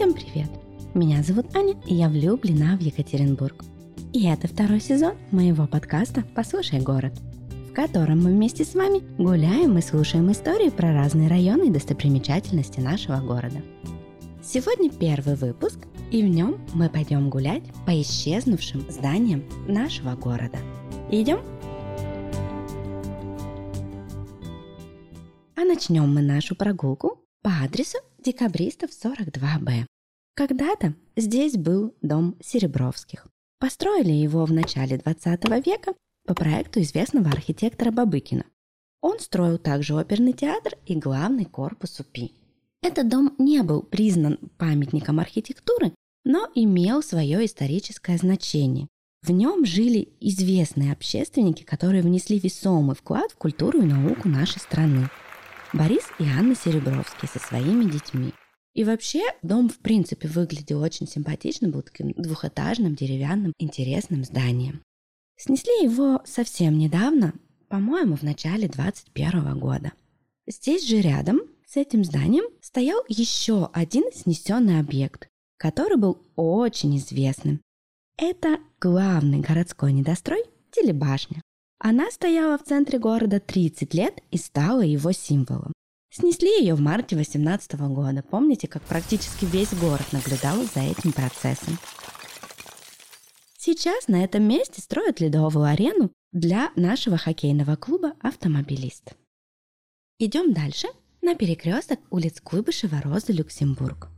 Всем привет! Меня зовут Аня, и я влюблена в Екатеринбург. И это второй сезон моего подкаста «Послушай город», в котором мы вместе с вами гуляем и слушаем истории про разные районы и достопримечательности нашего города. Сегодня первый выпуск, и в нем мы пойдем гулять по исчезнувшим зданиям нашего города. Идем? А начнем мы нашу прогулку по адресу Декабристов 42Б. Когда-то здесь был дом Серебровских. Построили его в начале 20 века по проекту известного архитектора Бабыкина. Он строил также оперный театр и главный корпус УПИ. Этот дом не был признан памятником архитектуры, но имел свое историческое значение. В нем жили известные общественники, которые внесли весомый вклад в культуру и науку нашей страны. Борис и Анна Серебровские со своими детьми. И вообще дом в принципе выглядел очень симпатично, был таким двухэтажным, деревянным, интересным зданием. Снесли его совсем недавно, по-моему, в начале 21 года. Здесь же рядом с этим зданием стоял еще один снесенный объект, который был очень известным. Это главный городской недострой – телебашня. Она стояла в центре города 30 лет и стала его символом. Снесли ее в марте 18 года. Помните, как практически весь город наблюдал за этим процессом. Сейчас на этом месте строят ледовую арену для нашего хоккейного клуба «Автомобилист». Идем дальше на перекресток улиц Куйбышева, Розы, Люксембург.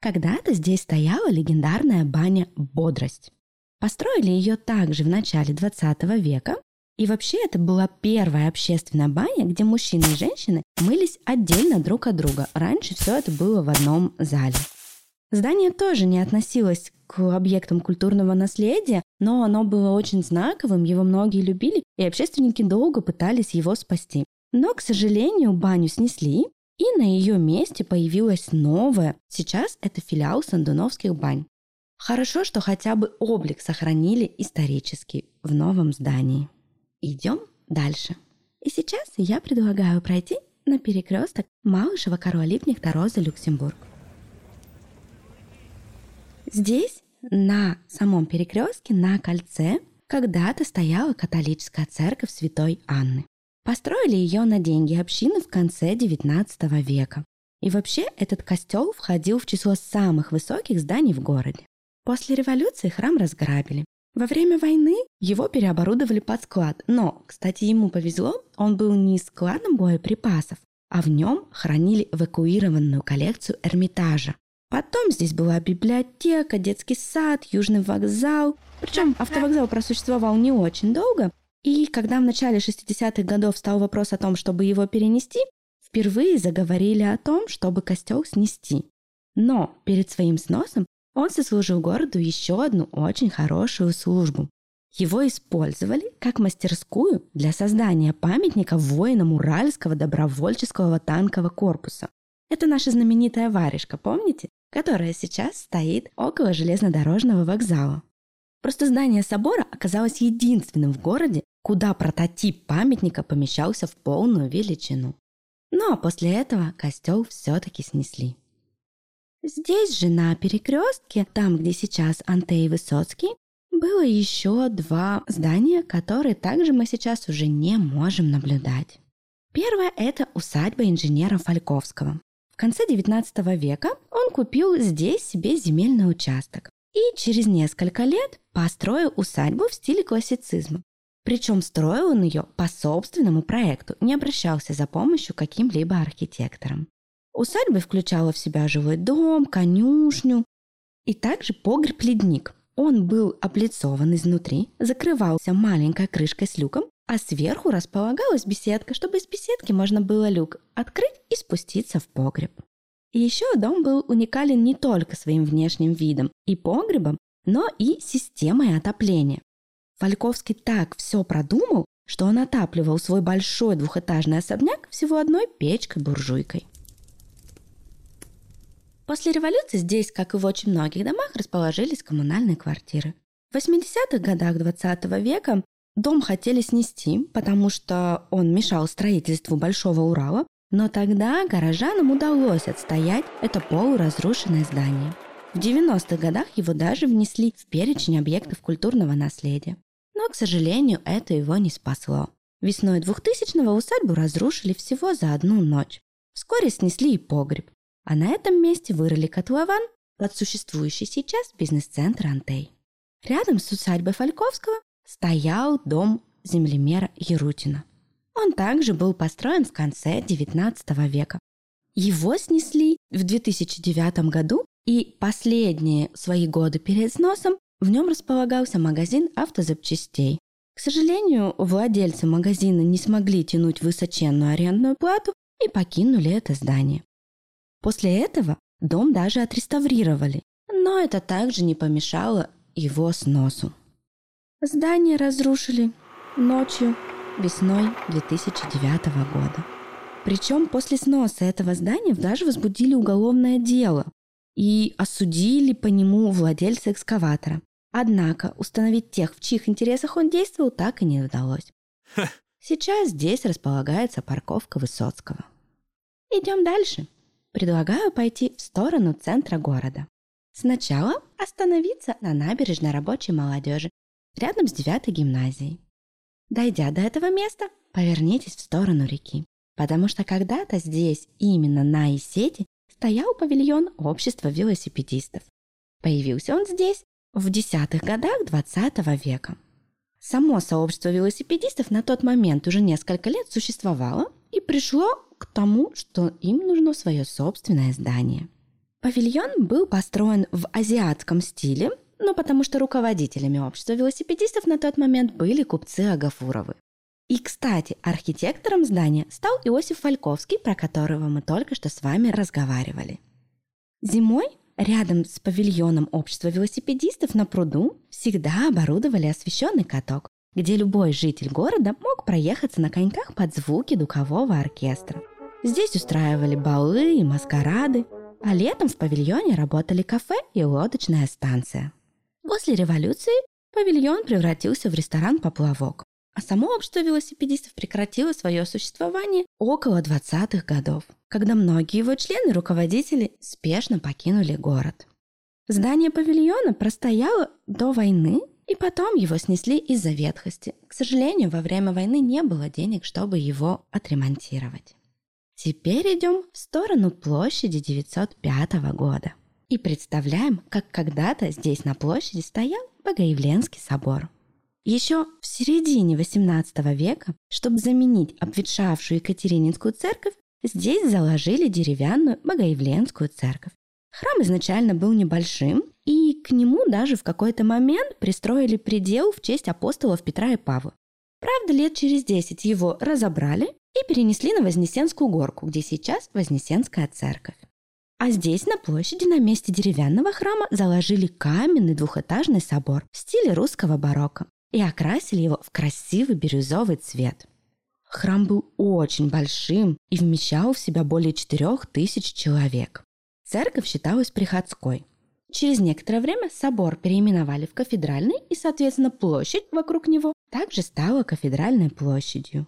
Когда-то здесь стояла легендарная баня «Бодрость». Построили ее также в начале 20 века и вообще это была первая общественная баня, где мужчины и женщины мылись отдельно друг от друга. Раньше все это было в одном зале. Здание тоже не относилось к объектам культурного наследия, но оно было очень знаковым, его многие любили, и общественники долго пытались его спасти. Но, к сожалению, баню снесли, и на ее месте появилась новая. Сейчас это филиал Сандуновских бань. Хорошо, что хотя бы облик сохранили исторический в новом здании. Идем дальше. И сейчас я предлагаю пройти на перекресток Малышева Король Липник Роза Люксембург. Здесь, на самом перекрестке, на кольце, когда-то стояла католическая церковь Святой Анны. Построили ее на деньги общины в конце XIX века. И вообще этот костел входил в число самых высоких зданий в городе. После революции храм разграбили, во время войны его переоборудовали под склад, но, кстати, ему повезло, он был не складом боеприпасов, а в нем хранили эвакуированную коллекцию Эрмитажа. Потом здесь была библиотека, детский сад, южный вокзал. Причем автовокзал просуществовал не очень долго. И когда в начале 60-х годов стал вопрос о том, чтобы его перенести, впервые заговорили о том, чтобы костел снести. Но перед своим сносом он сослужил городу еще одну очень хорошую службу. Его использовали как мастерскую для создания памятника воинам Уральского добровольческого танкового корпуса. Это наша знаменитая варежка, помните? Которая сейчас стоит около железнодорожного вокзала. Просто здание собора оказалось единственным в городе, куда прототип памятника помещался в полную величину. Ну а после этого костел все-таки снесли. Здесь же на перекрестке, там, где сейчас Антей и Высоцкий, было еще два здания, которые также мы сейчас уже не можем наблюдать. Первое – это усадьба инженера Фальковского. В конце XIX века он купил здесь себе земельный участок и через несколько лет построил усадьбу в стиле классицизма. Причем строил он ее по собственному проекту, не обращался за помощью каким-либо архитектором. Усадьба включала в себя жилой дом, конюшню и также погреб-ледник. Он был облицован изнутри, закрывался маленькой крышкой с люком, а сверху располагалась беседка, чтобы из беседки можно было люк открыть и спуститься в погреб. И еще дом был уникален не только своим внешним видом и погребом, но и системой отопления. Фальковский так все продумал, что он отапливал свой большой двухэтажный особняк всего одной печкой-буржуйкой. После революции здесь, как и в очень многих домах, расположились коммунальные квартиры. В 80-х годах 20 века дом хотели снести, потому что он мешал строительству Большого Урала, Но тогда горожанам удалось отстоять это полуразрушенное здание. В 90-х годах его даже внесли в перечень объектов культурного наследия. Но, к сожалению, это его не спасло. Весной 2000-го усадьбу разрушили всего за одну ночь. Вскоре снесли и погреб. А на этом месте вырыли котлован под существующий сейчас бизнес-центр «Антей». Рядом с усадьбой Фальковского стоял дом землемера Ярутина. Он также был построен в конце XIX века. Его снесли в 2009 году, и последние свои годы перед сносом в нем располагался магазин автозапчастей. К сожалению, владельцы магазина не смогли тянуть высоченную арендную плату и покинули это здание. После этого дом даже отреставрировали, но это также не помешало его сносу. Здание разрушили ночью весной 2009 года. Причем после сноса этого здания даже возбудили уголовное дело и осудили по нему владельца экскаватора. Однако установить тех, в чьих интересах он действовал, так и не удалось. Сейчас здесь располагается парковка Высоцкого. Идем дальше. Предлагаю пойти в сторону центра города. Сначала остановиться на набережной рабочей молодежи рядом с девятой гимназией. Дойдя до этого места, повернитесь в сторону реки, потому что когда-то здесь, именно на Исете, стоял павильон общества велосипедистов. Появился он здесь в десятых годах 20 века. Само сообщество велосипедистов на тот момент уже несколько лет существовало и пришло к тому, что им нужно свое собственное здание. Павильон был построен в азиатском стиле ну, потому что руководителями общества велосипедистов на тот момент были купцы Агафуровы. И, кстати, архитектором здания стал Иосиф Фальковский, про которого мы только что с вами разговаривали. Зимой рядом с павильоном общества велосипедистов на пруду всегда оборудовали освещенный каток, где любой житель города мог проехаться на коньках под звуки духового оркестра. Здесь устраивали балы и маскарады, а летом в павильоне работали кафе и лодочная станция. После революции павильон превратился в ресторан «Поплавок», а само общество велосипедистов прекратило свое существование около 20-х годов, когда многие его члены руководители спешно покинули город. Здание павильона простояло до войны, и потом его снесли из-за ветхости. К сожалению, во время войны не было денег, чтобы его отремонтировать. Теперь идем в сторону площади 905 года и представляем, как когда-то здесь на площади стоял Богоявленский собор. Еще в середине XVIII века, чтобы заменить обветшавшую Екатерининскую церковь, здесь заложили деревянную Богоявленскую церковь. Храм изначально был небольшим, и к нему даже в какой-то момент пристроили предел в честь апостолов Петра и Павла. Правда, лет через 10 его разобрали и перенесли на Вознесенскую горку, где сейчас Вознесенская церковь. А здесь, на площади, на месте деревянного храма, заложили каменный двухэтажный собор в стиле русского барокко и окрасили его в красивый бирюзовый цвет. Храм был очень большим и вмещал в себя более четырех тысяч человек. Церковь считалась приходской. Через некоторое время собор переименовали в кафедральный, и, соответственно, площадь вокруг него также стала кафедральной площадью.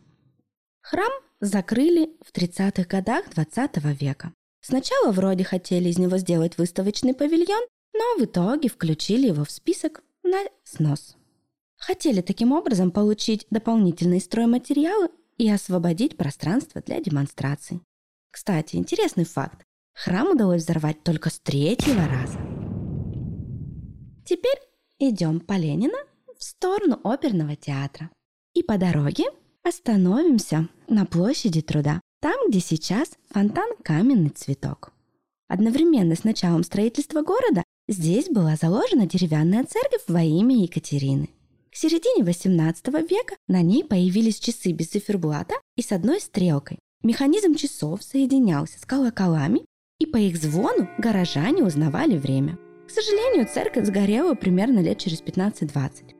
Храм закрыли в 30-х годах 20 века. Сначала вроде хотели из него сделать выставочный павильон, но в итоге включили его в список на снос. Хотели таким образом получить дополнительные стройматериалы и освободить пространство для демонстраций. Кстати, интересный факт. Храм удалось взорвать только с третьего раза. Теперь идем по Ленина в сторону оперного театра. И по дороге остановимся на площади труда, там, где сейчас фонтан «Каменный цветок». Одновременно с началом строительства города здесь была заложена деревянная церковь во имя Екатерины. К середине XVIII века на ней появились часы без циферблата и с одной стрелкой. Механизм часов соединялся с колоколами, и по их звону горожане узнавали время. К сожалению, церковь сгорела примерно лет через 15-20.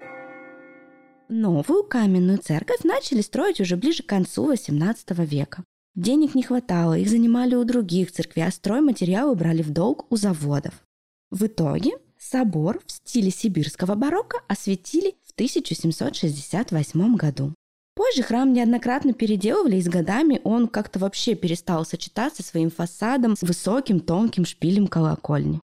Новую каменную церковь начали строить уже ближе к концу XVIII века. Денег не хватало, их занимали у других церквей, а стройматериалы брали в долг у заводов. В итоге собор в стиле сибирского барокко осветили в 1768 году. Позже храм неоднократно переделывали, и с годами он как-то вообще перестал сочетаться своим фасадом с высоким тонким шпилем колокольни.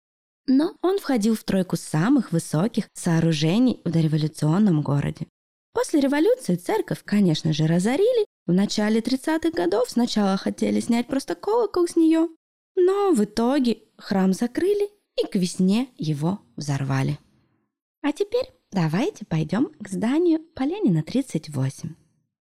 Но он входил в тройку самых высоких сооружений в дореволюционном городе. После революции церковь, конечно же, разорили. В начале 30-х годов сначала хотели снять просто колокол с нее, но в итоге храм закрыли и к весне его взорвали. А теперь давайте пойдем к зданию Поленина 38.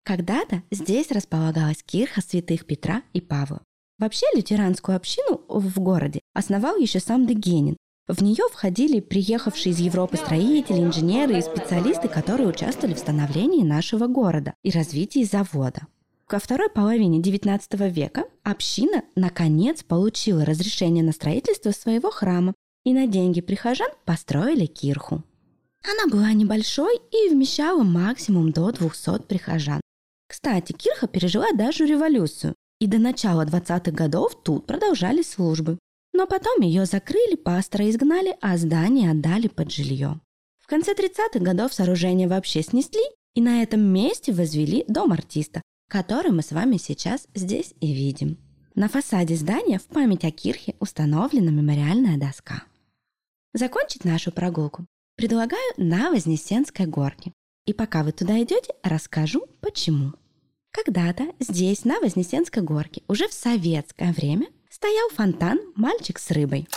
Когда-то здесь располагалась кирха святых Петра и Павла. Вообще лютеранскую общину в городе основал еще сам Дегенин. В нее входили приехавшие из Европы строители, инженеры и специалисты, которые участвовали в становлении нашего города и развитии завода. Ко второй половине XIX века община наконец получила разрешение на строительство своего храма и на деньги прихожан построили кирху. Она была небольшой и вмещала максимум до 200 прихожан. Кстати, Кирха пережила даже революцию, и до начала 20-х годов тут продолжались службы. Но потом ее закрыли, пастора изгнали, а здание отдали под жилье. В конце 30-х годов сооружение вообще снесли, и на этом месте возвели дом артиста, который мы с вами сейчас здесь и видим. На фасаде здания в память о Кирхе установлена мемориальная доска. Закончить нашу прогулку предлагаю на Вознесенской горке. И пока вы туда идете, расскажу почему. Когда-то здесь, на Вознесенской горке, уже в советское время, стоял фонтан «Мальчик с рыбой».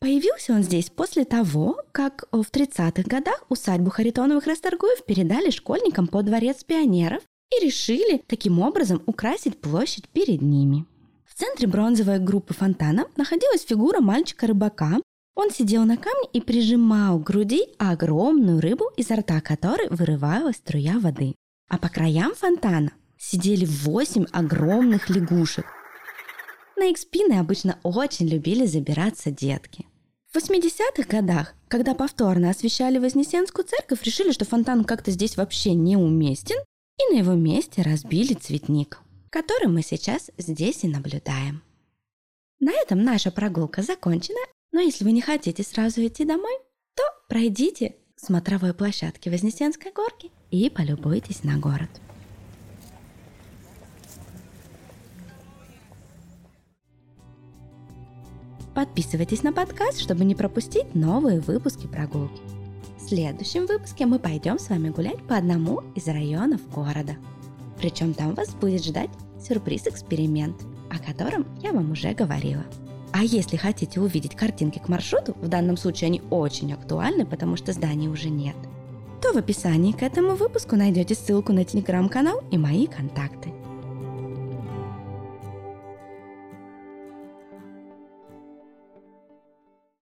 Появился он здесь после того, как в 30-х годах усадьбу Харитоновых Расторгуев передали школьникам по дворец пионеров и решили таким образом украсить площадь перед ними. В центре бронзовой группы фонтана находилась фигура мальчика-рыбака, он сидел на камне и прижимал к груди огромную рыбу, изо рта которой вырывалась струя воды. А по краям фонтана сидели восемь огромных лягушек. На их спины обычно очень любили забираться детки. В 80-х годах, когда повторно освещали Вознесенскую церковь, решили, что фонтан как-то здесь вообще неуместен, и на его месте разбили цветник, который мы сейчас здесь и наблюдаем. На этом наша прогулка закончена, но если вы не хотите сразу идти домой, то пройдите смотровой площадки Вознесенской горки и полюбуйтесь на город. Подписывайтесь на подкаст, чтобы не пропустить новые выпуски прогулки. В следующем выпуске мы пойдем с вами гулять по одному из районов города. Причем там вас будет ждать сюрприз-эксперимент, о котором я вам уже говорила. А если хотите увидеть картинки к маршруту, в данном случае они очень актуальны, потому что зданий уже нет, то в описании к этому выпуску найдете ссылку на телеграм-канал и мои контакты.